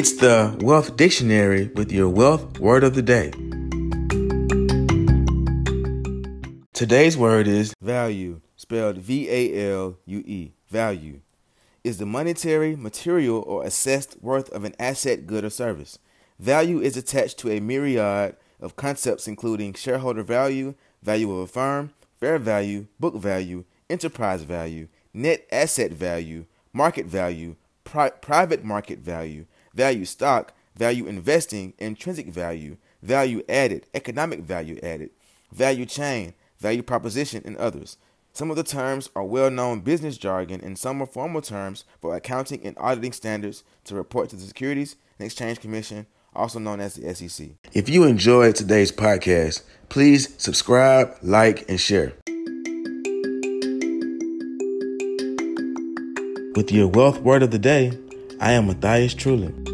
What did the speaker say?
It's the Wealth Dictionary with your wealth word of the day. Today's word is value, spelled V A L U E. Value is the monetary, material, or assessed worth of an asset, good, or service. Value is attached to a myriad of concepts, including shareholder value, value of a firm, fair value, book value, enterprise value, net asset value, market value, pri- private market value, value stock, value investing, intrinsic value, value added, economic value added, value chain, value proposition, and others. Some of the terms are well known business jargon, and some are formal terms for accounting and auditing standards to report to the Securities and Exchange Commission, also known as the SEC. If you enjoyed today's podcast, please subscribe, like, and share. With your wealth word of the day, I am Matthias Trulin.